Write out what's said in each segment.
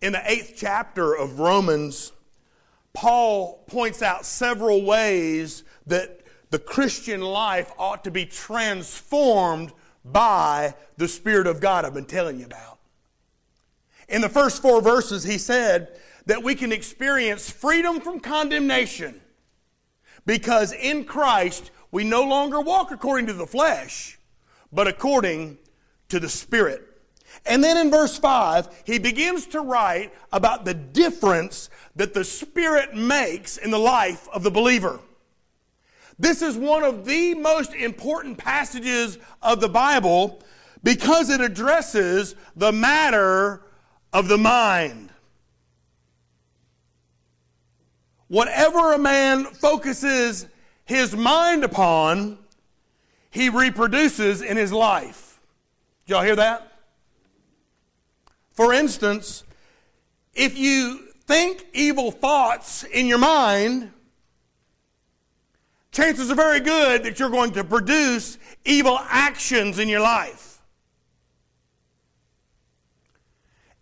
In the eighth chapter of Romans, Paul points out several ways that the Christian life ought to be transformed by the Spirit of God I've been telling you about. In the first four verses, he said that we can experience freedom from condemnation because in Christ we no longer walk according to the flesh, but according to the Spirit. And then in verse 5, he begins to write about the difference that the Spirit makes in the life of the believer. This is one of the most important passages of the Bible because it addresses the matter of the mind. Whatever a man focuses his mind upon, he reproduces in his life. Did y'all hear that? For instance, if you think evil thoughts in your mind, chances are very good that you're going to produce evil actions in your life.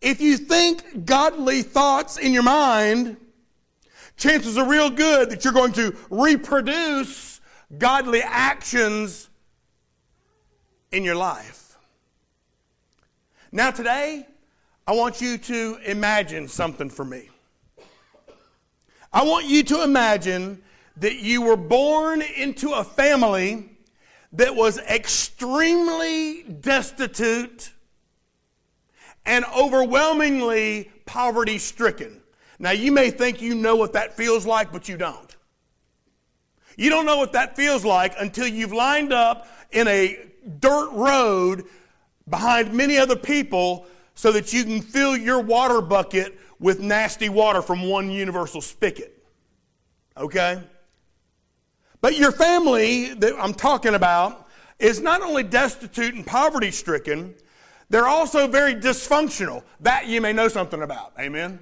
If you think godly thoughts in your mind, chances are real good that you're going to reproduce godly actions in your life. Now, today, I want you to imagine something for me. I want you to imagine that you were born into a family that was extremely destitute and overwhelmingly poverty stricken. Now, you may think you know what that feels like, but you don't. You don't know what that feels like until you've lined up in a dirt road behind many other people so that you can fill your water bucket with nasty water from one universal spigot. Okay? But your family that I'm talking about is not only destitute and poverty stricken, they're also very dysfunctional. That you may know something about. Amen?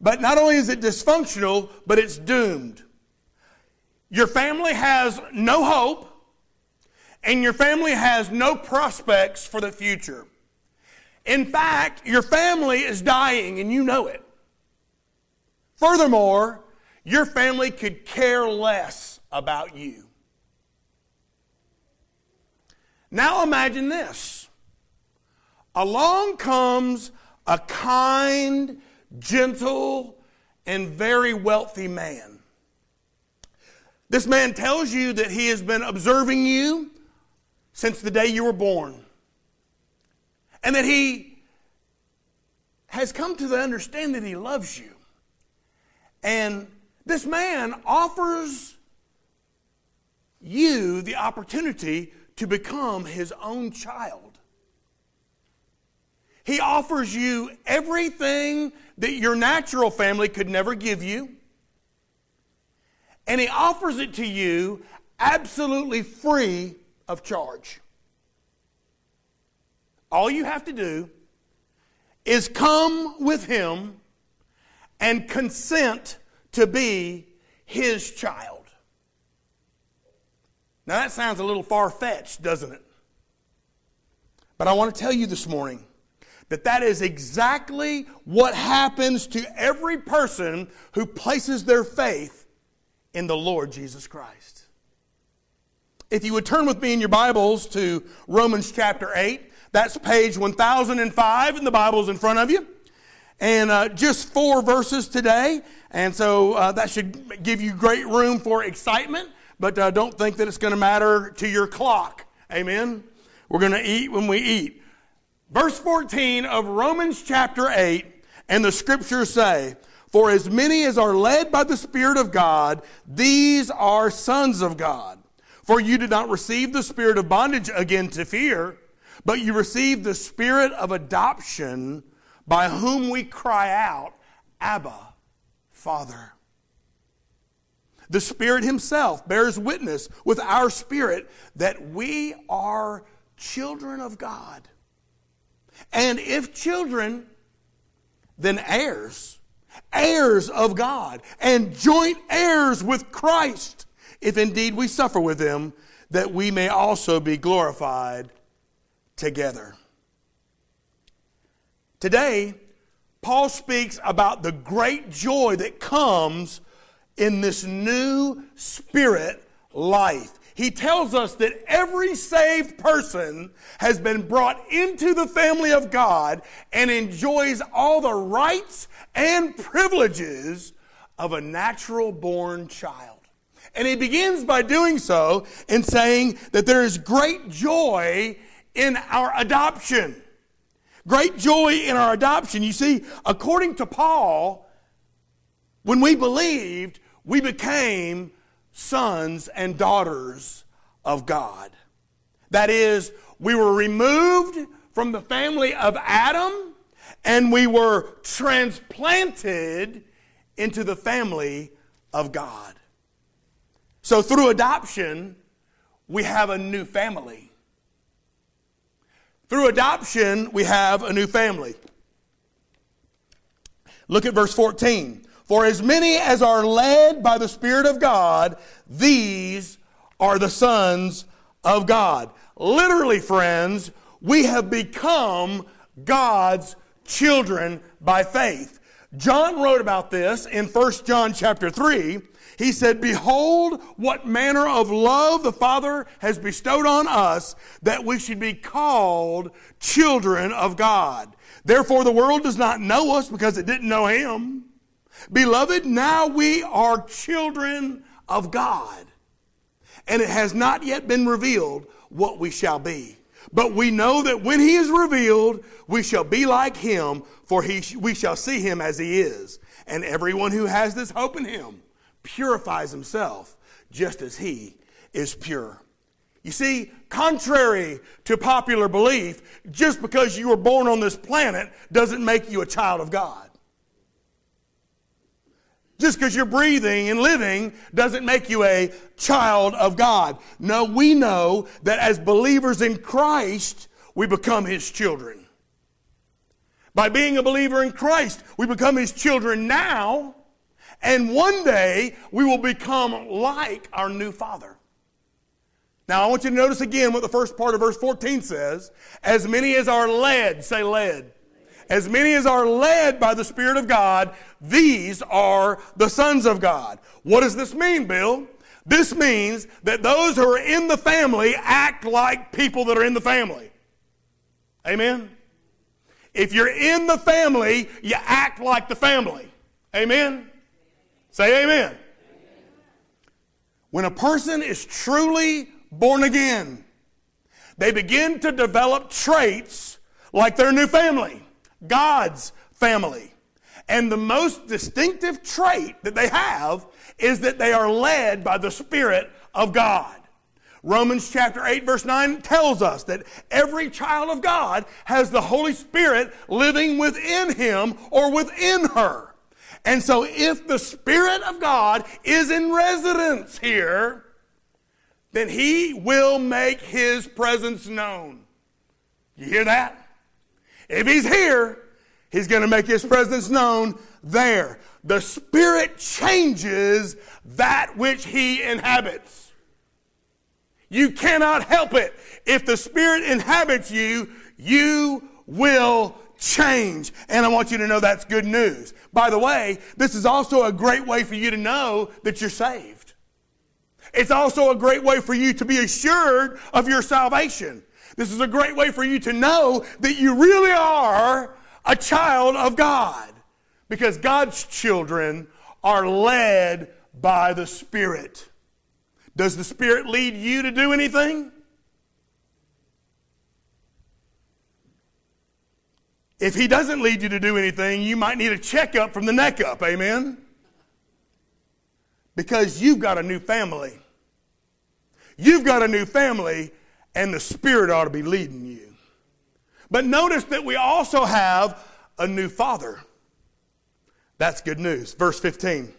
But not only is it dysfunctional, but it's doomed. Your family has no hope, and your family has no prospects for the future. In fact, your family is dying and you know it. Furthermore, your family could care less about you. Now imagine this. Along comes a kind, gentle, and very wealthy man. This man tells you that he has been observing you since the day you were born and that he has come to the understand that he loves you. And this man offers you the opportunity to become his own child. He offers you everything that your natural family could never give you. And he offers it to you absolutely free of charge. All you have to do is come with him and consent to be his child. Now that sounds a little far fetched, doesn't it? But I want to tell you this morning that that is exactly what happens to every person who places their faith in the Lord Jesus Christ. If you would turn with me in your Bibles to Romans chapter 8, that's page 1005 in the Bibles in front of you. And uh, just four verses today. And so uh, that should give you great room for excitement, but uh, don't think that it's going to matter to your clock. Amen. We're going to eat when we eat. Verse 14 of Romans chapter 8, and the scriptures say, For as many as are led by the Spirit of God, these are sons of God. For you did not receive the spirit of bondage again to fear but you receive the spirit of adoption by whom we cry out, Abba, Father. The Spirit Himself bears witness with our spirit that we are children of God. And if children, then heirs, heirs of God, and joint heirs with Christ, if indeed we suffer with Him, that we may also be glorified together. Today, Paul speaks about the great joy that comes in this new spirit life. He tells us that every saved person has been brought into the family of God and enjoys all the rights and privileges of a natural born child. And he begins by doing so in saying that there is great joy in our adoption. Great joy in our adoption. You see, according to Paul, when we believed, we became sons and daughters of God. That is, we were removed from the family of Adam and we were transplanted into the family of God. So through adoption, we have a new family. Through adoption, we have a new family. Look at verse 14. For as many as are led by the Spirit of God, these are the sons of God. Literally, friends, we have become God's children by faith. John wrote about this in 1 John chapter 3. He said, Behold, what manner of love the Father has bestowed on us that we should be called children of God. Therefore, the world does not know us because it didn't know Him. Beloved, now we are children of God, and it has not yet been revealed what we shall be. But we know that when he is revealed, we shall be like him, for he, we shall see him as he is. And everyone who has this hope in him purifies himself just as he is pure. You see, contrary to popular belief, just because you were born on this planet doesn't make you a child of God. Just because you're breathing and living doesn't make you a child of God. No, we know that as believers in Christ, we become His children. By being a believer in Christ, we become His children now, and one day we will become like our new Father. Now, I want you to notice again what the first part of verse 14 says. As many as are led, say led as many as are led by the Spirit of God, these are the sons of God. What does this mean, Bill? This means that those who are in the family act like people that are in the family. Amen? If you're in the family, you act like the family. Amen? Say amen. When a person is truly born again, they begin to develop traits like their new family. God's family. And the most distinctive trait that they have is that they are led by the Spirit of God. Romans chapter 8 verse 9 tells us that every child of God has the Holy Spirit living within him or within her. And so if the Spirit of God is in residence here, then he will make his presence known. You hear that? If he's here, he's going to make his presence known there. The Spirit changes that which he inhabits. You cannot help it. If the Spirit inhabits you, you will change. And I want you to know that's good news. By the way, this is also a great way for you to know that you're saved. It's also a great way for you to be assured of your salvation. This is a great way for you to know that you really are a child of God. Because God's children are led by the Spirit. Does the Spirit lead you to do anything? If He doesn't lead you to do anything, you might need a checkup from the neck up. Amen? Because you've got a new family. You've got a new family and the Spirit ought to be leading you. But notice that we also have a new father. That's good news. Verse 15.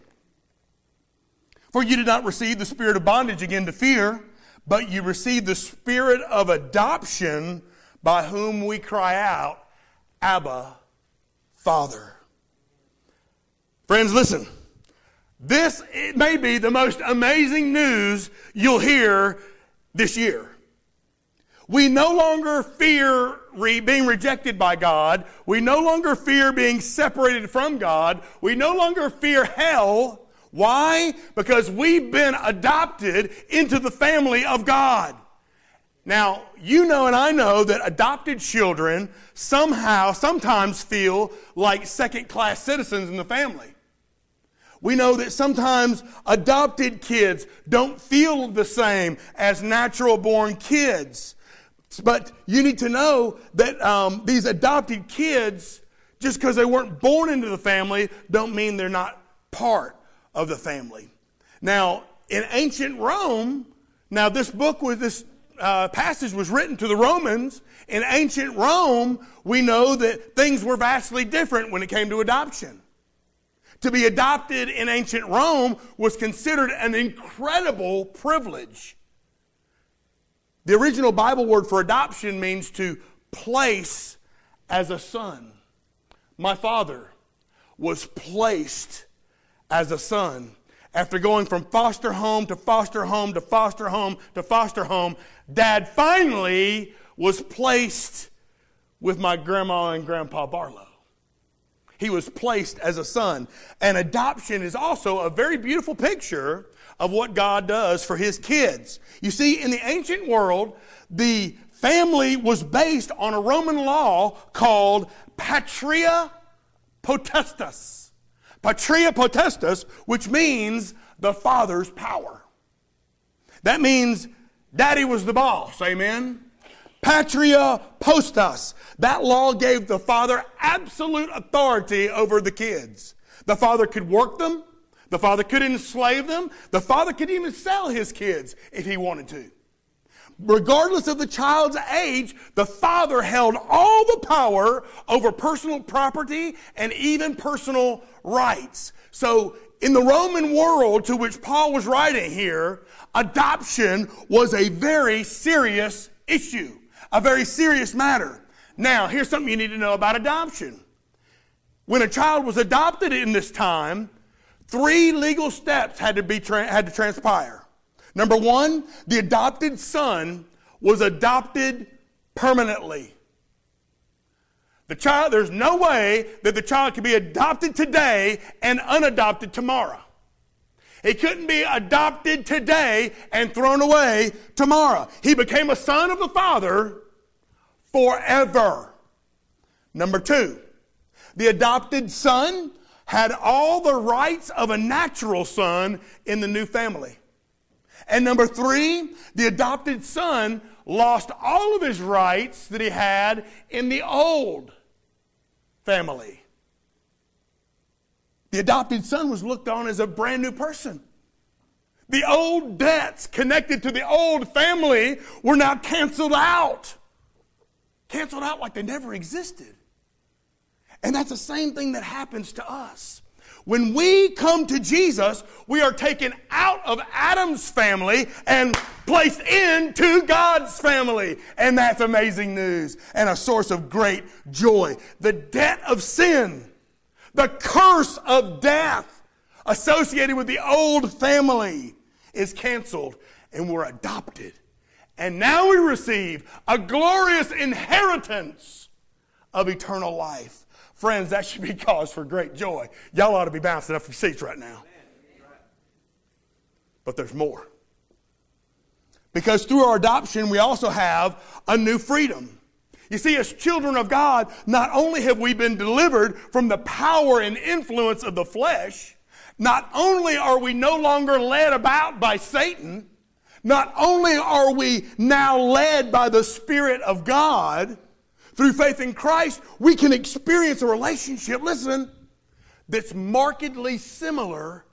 For you did not receive the spirit of bondage again to fear, but you received the spirit of adoption by whom we cry out, Abba, Father. Friends, listen. This may be the most amazing news you'll hear this year. We no longer fear re- being rejected by God. We no longer fear being separated from God. We no longer fear hell. Why? Because we've been adopted into the family of God. Now, you know and I know that adopted children somehow, sometimes feel like second class citizens in the family. We know that sometimes adopted kids don't feel the same as natural born kids. But you need to know that um, these adopted kids, just because they weren't born into the family, don't mean they're not part of the family. Now, in ancient Rome, now this book was this uh, passage was written to the Romans. In ancient Rome, we know that things were vastly different when it came to adoption. To be adopted in ancient Rome was considered an incredible privilege. The original Bible word for adoption means to place as a son. My father was placed as a son. After going from foster home to foster home to foster home to foster home, dad finally was placed with my grandma and grandpa Barlow. He was placed as a son. And adoption is also a very beautiful picture of what God does for his kids. You see, in the ancient world, the family was based on a Roman law called patria potestas. Patria potestas, which means the father's power. That means daddy was the boss, amen? Patria potestas. That law gave the father absolute authority over the kids. The father could work them. The father could enslave them. The father could even sell his kids if he wanted to. Regardless of the child's age, the father held all the power over personal property and even personal rights. So, in the Roman world to which Paul was writing here, adoption was a very serious issue a very serious matter. Now, here's something you need to know about adoption. When a child was adopted in this time, three legal steps had to, be tra- had to transpire. Number one, the adopted son was adopted permanently. The child, there's no way that the child could be adopted today and unadopted tomorrow. He couldn't be adopted today and thrown away tomorrow. He became a son of the Father forever. Number two, the adopted son had all the rights of a natural son in the new family. And number three, the adopted son lost all of his rights that he had in the old family. The adopted son was looked on as a brand new person. The old debts connected to the old family were now canceled out. Canceled out like they never existed. And that's the same thing that happens to us. When we come to Jesus, we are taken out of Adam's family and placed into God's family. And that's amazing news and a source of great joy. The debt of sin the curse of death associated with the old family is canceled and we're adopted. And now we receive a glorious inheritance of eternal life. Friends, that should be cause for great joy. Y'all ought to be bouncing up your seats right now. But there's more. Because through our adoption, we also have a new freedom. You see, as children of God, not only have we been delivered from the power and influence of the flesh, not only are we no longer led about by Satan, not only are we now led by the Spirit of God, through faith in Christ, we can experience a relationship, listen, that's markedly similar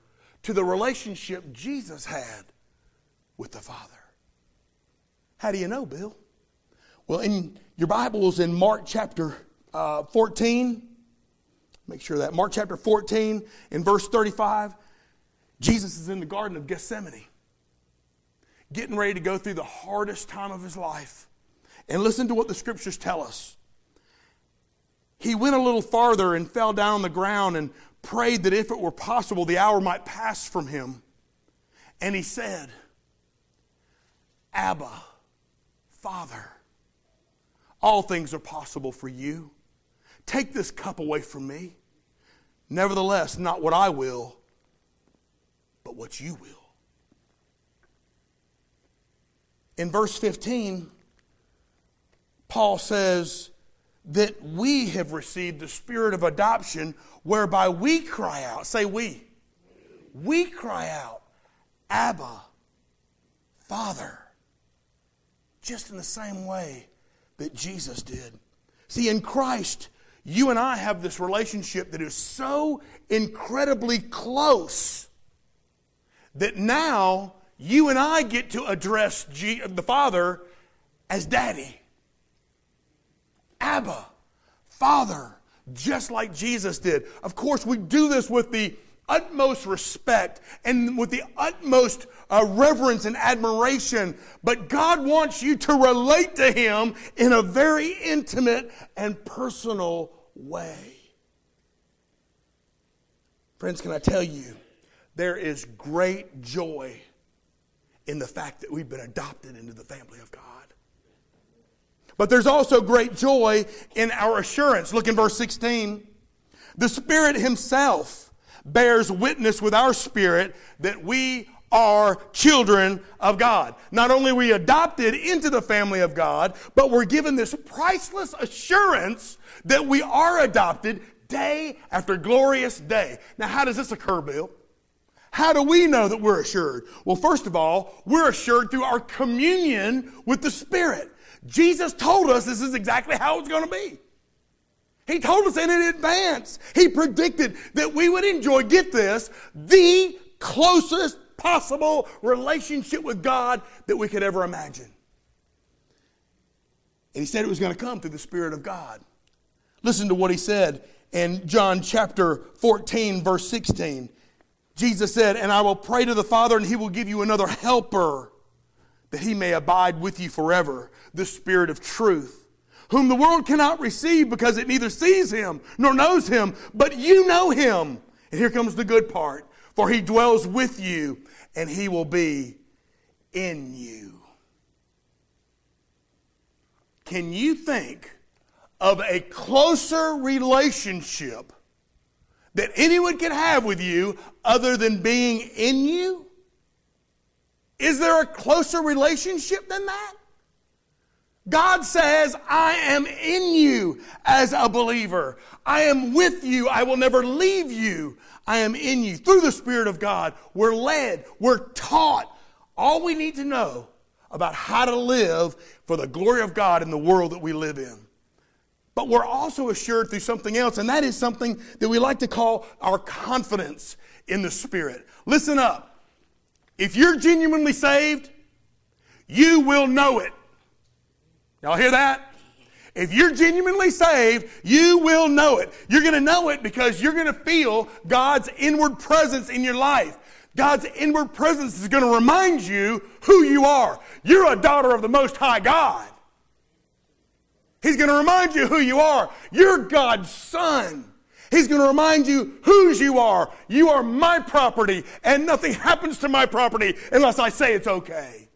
to the relationship Jesus had with the Father. How do you know, Bill? Well, in your Bible is in Mark chapter uh, 14. Make sure that. Mark chapter 14, in verse 35, Jesus is in the Garden of Gethsemane, getting ready to go through the hardest time of his life. And listen to what the scriptures tell us. He went a little farther and fell down on the ground and prayed that if it were possible, the hour might pass from him. And he said, Abba, Father All things are possible for you. Take this cup away from me. Nevertheless, not what I will, but what you will. In verse 15, Paul says that we have received the spirit of adoption whereby we cry out. Say we. We cry out, Abba, Father. Just in the same way that Jesus did. See, in Christ, you and I have this relationship that is so incredibly close that now you and I get to address G- the Father as Daddy. Abba, Father, just like Jesus did. Of course, we do this with the utmost respect and with the utmost uh, reverence and admiration. But God wants you to relate to Him in a very intimate and personal way. Friends, can I tell you, there is great joy in the fact that we've been adopted into the family of God. But there's also great joy in our assurance. Look in verse 16. The Spirit Himself bears witness with our spirit that we are children of God. Not only we adopted into the family of God, but we're given this priceless assurance that we are adopted day after glorious day. Now, how does this occur, Bill? How do we know that we're assured? Well, first of all, we're assured through our communion with the Spirit. Jesus told us this is exactly how it's going to be. He told us in advance. He predicted that we would enjoy, get this, the closest possible relationship with God that we could ever imagine. And he said it was going to come through the Spirit of God. Listen to what he said in John chapter 14, verse 16. Jesus said, And I will pray to the Father, and he will give you another helper that he may abide with you forever, the Spirit of truth, whom the world cannot receive because it neither sees him nor knows him, but you know him. And here comes the good part for he dwells with you and he will be in you. Can you think of a closer relationship that anyone can have with you other than being in you? Is there a closer relationship than that? God says, I am in you as a believer. I am with you. I will never leave you. I am in you. Through the Spirit of God, we're led, we're taught all we need to know about how to live for the glory of God in the world that we live in. But we're also assured through something else, and that is something that we like to call our confidence in the Spirit. Listen up. If you're genuinely saved, you will know it. Y'all hear that? If you're genuinely saved, you will know it. You're going to know it because you're going to feel God's inward presence in your life. God's inward presence is going to remind you who you are. You're a daughter of the Most High God. He's going to remind you who you are. You're God's son. He's going to remind you whose you are. You are my property, and nothing happens to my property unless I say it's okay.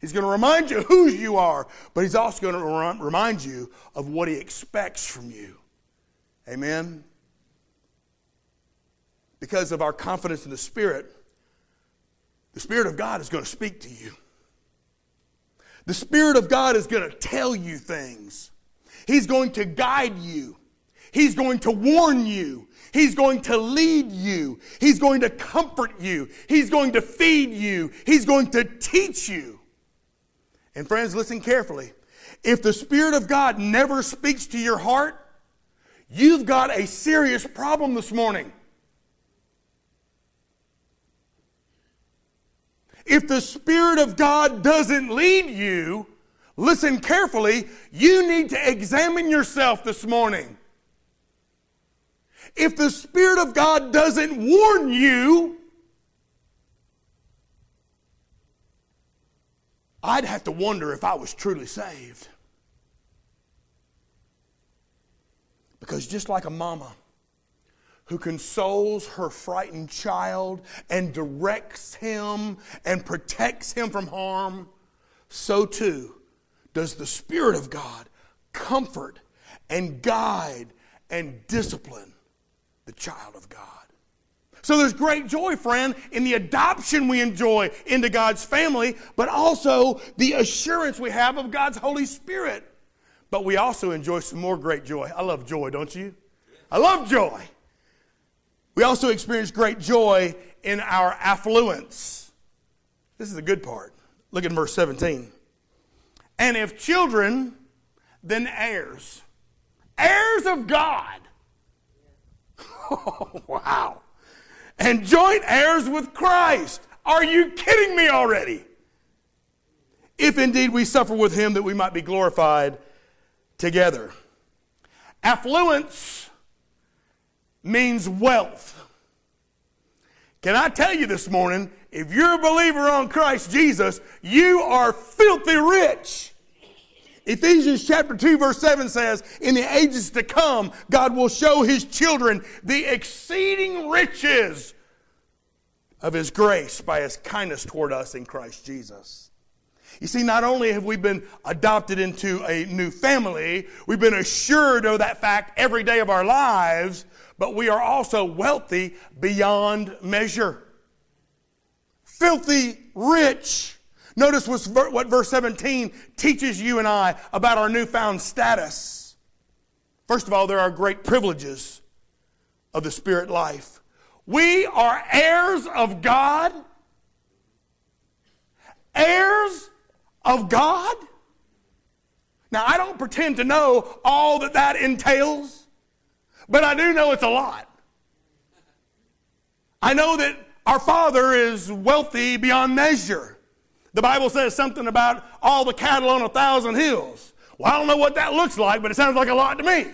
He's going to remind you whose you are, but he's also going to remind you of what he expects from you. Amen? Because of our confidence in the Spirit, the Spirit of God is going to speak to you. The Spirit of God is going to tell you things. He's going to guide you. He's going to warn you. He's going to lead you. He's going to comfort you. He's going to feed you. He's going to teach you. And friends, listen carefully. If the Spirit of God never speaks to your heart, you've got a serious problem this morning. If the Spirit of God doesn't lead you, listen carefully, you need to examine yourself this morning. If the Spirit of God doesn't warn you, I'd have to wonder if I was truly saved. Because just like a mama who consoles her frightened child and directs him and protects him from harm, so too does the Spirit of God comfort and guide and discipline the child of God. So there's great joy, friend, in the adoption we enjoy into God's family, but also the assurance we have of God's Holy Spirit. But we also enjoy some more great joy. I love joy, don't you? I love joy. We also experience great joy in our affluence. This is the good part. Look at verse 17. And if children, then heirs. Heirs of God. Wow. And joint heirs with Christ. Are you kidding me already? If indeed we suffer with him that we might be glorified together. Affluence means wealth. Can I tell you this morning, if you're a believer on Christ Jesus, you are filthy rich. Ephesians chapter 2 verse 7 says, in the ages to come, God will show his children the exceeding riches of his grace by his kindness toward us in Christ Jesus. You see, not only have we been adopted into a new family, we've been assured of that fact every day of our lives, but we are also wealthy beyond measure. Filthy rich. Notice what verse 17 teaches you and I about our newfound status. First of all, there are great privileges of the spirit life. We are heirs of God, heirs of God. Now, I don't pretend to know all that that entails, but I do know it's a lot. I know that our Father is wealthy beyond measure. The Bible says something about all the cattle on a thousand hills. Well, I don't know what that looks like, but it sounds like a lot to me.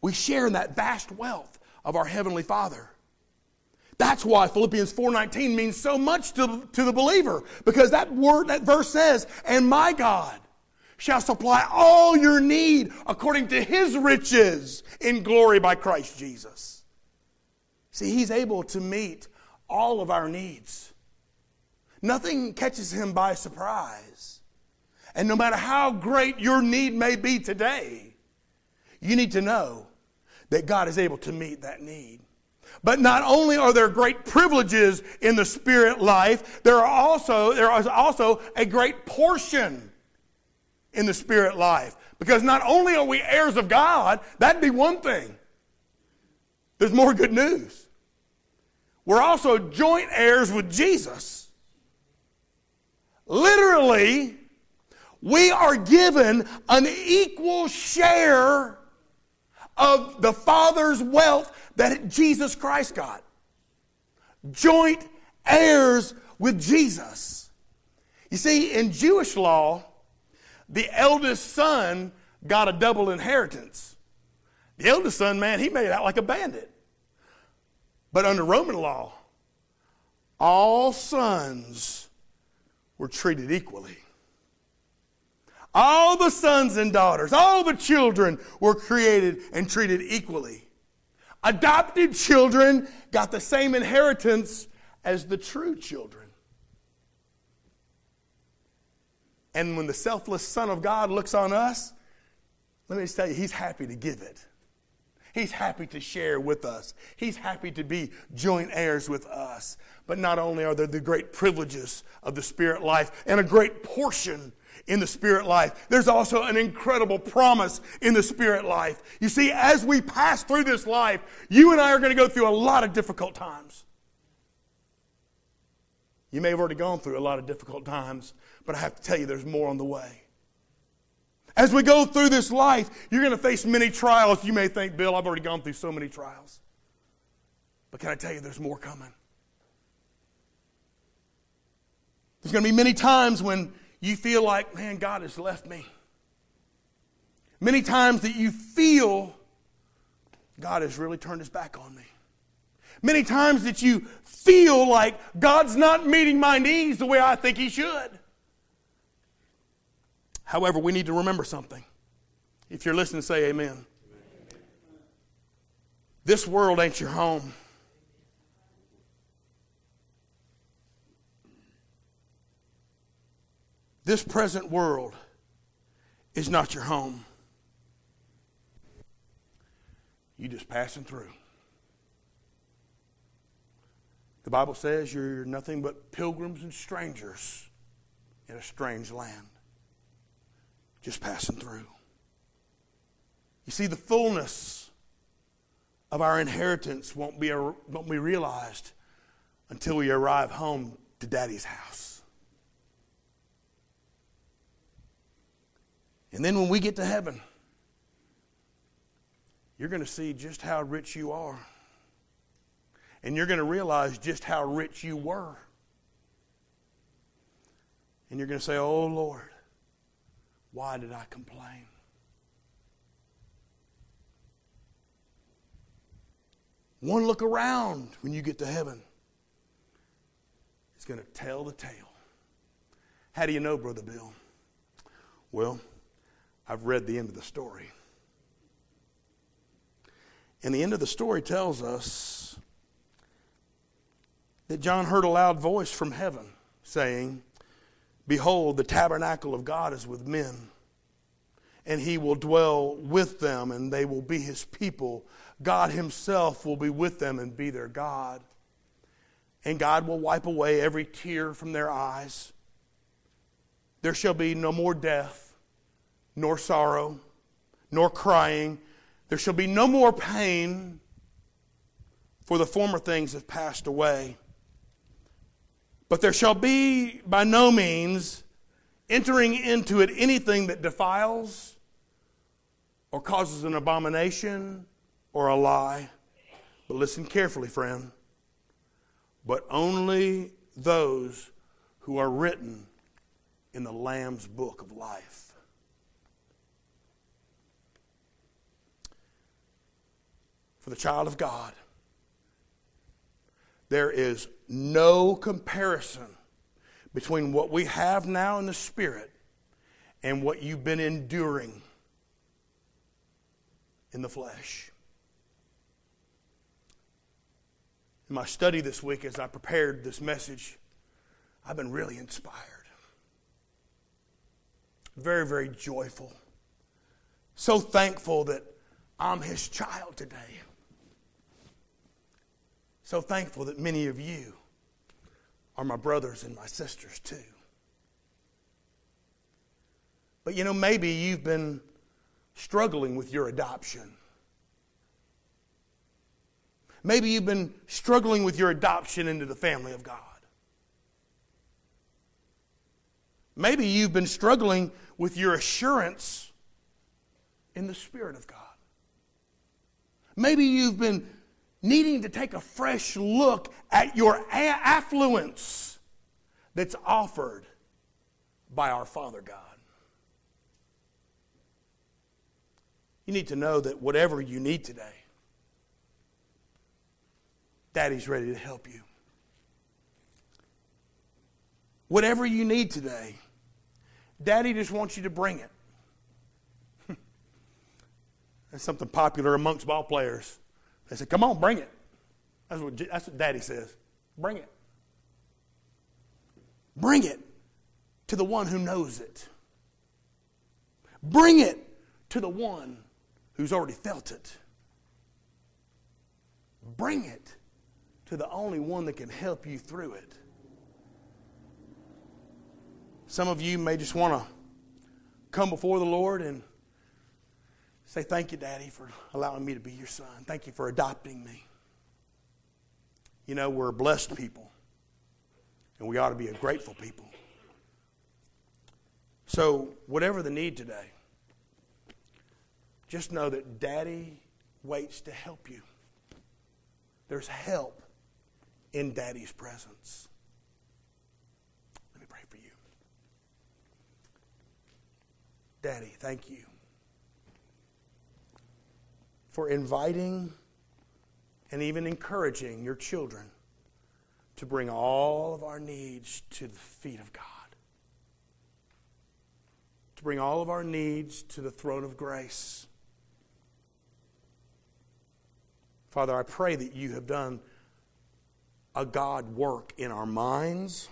We share in that vast wealth of our Heavenly Father. That's why Philippians 4:19 means so much to, to the believer because that word that verse says, "And my God shall supply all your need according to his riches in glory by Christ Jesus." See, he's able to meet all of our needs. Nothing catches him by surprise. And no matter how great your need may be today, you need to know that God is able to meet that need. But not only are there great privileges in the spirit life, there are also there is also a great portion in the spirit life. Because not only are we heirs of God, that'd be one thing. There's more good news. We're also joint heirs with Jesus. Literally, we are given an equal share of the Father's wealth that Jesus Christ got. Joint heirs with Jesus. You see, in Jewish law, the eldest son got a double inheritance. The eldest son, man, he made out like a bandit. But under Roman law, all sons were treated equally. All the sons and daughters, all the children were created and treated equally. Adopted children got the same inheritance as the true children. And when the selfless Son of God looks on us, let me just tell you, He's happy to give it. He's happy to share with us. He's happy to be joint heirs with us. But not only are there the great privileges of the spirit life and a great portion in the spirit life. There's also an incredible promise in the spirit life. You see, as we pass through this life, you and I are going to go through a lot of difficult times. You may have already gone through a lot of difficult times, but I have to tell you, there's more on the way. As we go through this life, you're going to face many trials. You may think, Bill, I've already gone through so many trials. But can I tell you, there's more coming? There's going to be many times when you feel like, man, God has left me. Many times that you feel God has really turned his back on me. Many times that you feel like God's not meeting my needs the way I think he should. However, we need to remember something. If you're listening, say amen. This world ain't your home. This present world is not your home. You're just passing through. The Bible says you're nothing but pilgrims and strangers in a strange land. Just passing through. You see, the fullness of our inheritance won't be, won't be realized until we arrive home to Daddy's house. And then when we get to heaven, you're going to see just how rich you are. And you're going to realize just how rich you were. And you're going to say, Oh Lord, why did I complain? One look around when you get to heaven is going to tell the tale. How do you know, Brother Bill? Well, I've read the end of the story. And the end of the story tells us that John heard a loud voice from heaven saying, Behold, the tabernacle of God is with men, and he will dwell with them, and they will be his people. God himself will be with them and be their God. And God will wipe away every tear from their eyes. There shall be no more death, nor sorrow, nor crying there shall be no more pain, for the former things have passed away. But there shall be by no means entering into it anything that defiles or causes an abomination or a lie. But listen carefully, friend. But only those who are written in the Lamb's book of life. for the child of God, there is no comparison between what we have now in the Spirit and what you've been enduring in the flesh. In my study this week, as I prepared this message, I've been really inspired. Very, very joyful. So thankful that I'm his child today. So thankful that many of you are my brothers and my sisters too. But you know, maybe you've been struggling with your adoption. Maybe you've been struggling with your adoption into the family of God. Maybe you've been struggling with your assurance in the Spirit of God. Maybe you've been needing to take a fresh look at your affluence that's offered by our Father God. You need to know that whatever you need today, Daddy's ready to help you. Whatever you need today, Daddy just wants you to bring it. That's something popular amongst ball players. They said, Come on, bring it. That's what, that's what daddy says. Bring it. Bring it to the one who knows it. Bring it to the one who's already felt it. Bring it to the only one that can help you through it. Some of you may just want to come before the Lord and Say, Thank you, Daddy, for allowing me to be your son. Thank you for adopting me. You know, we're a blessed people, and we ought to be a grateful people. So, whatever the need today, just know that Daddy waits to help you. There's help in Daddy's presence. Let me pray for you. Daddy, thank you for inviting and even encouraging your children to bring all of our needs to the feet of God. To bring all of our needs to the throne of grace. Father, I pray that you have done a God work in our minds,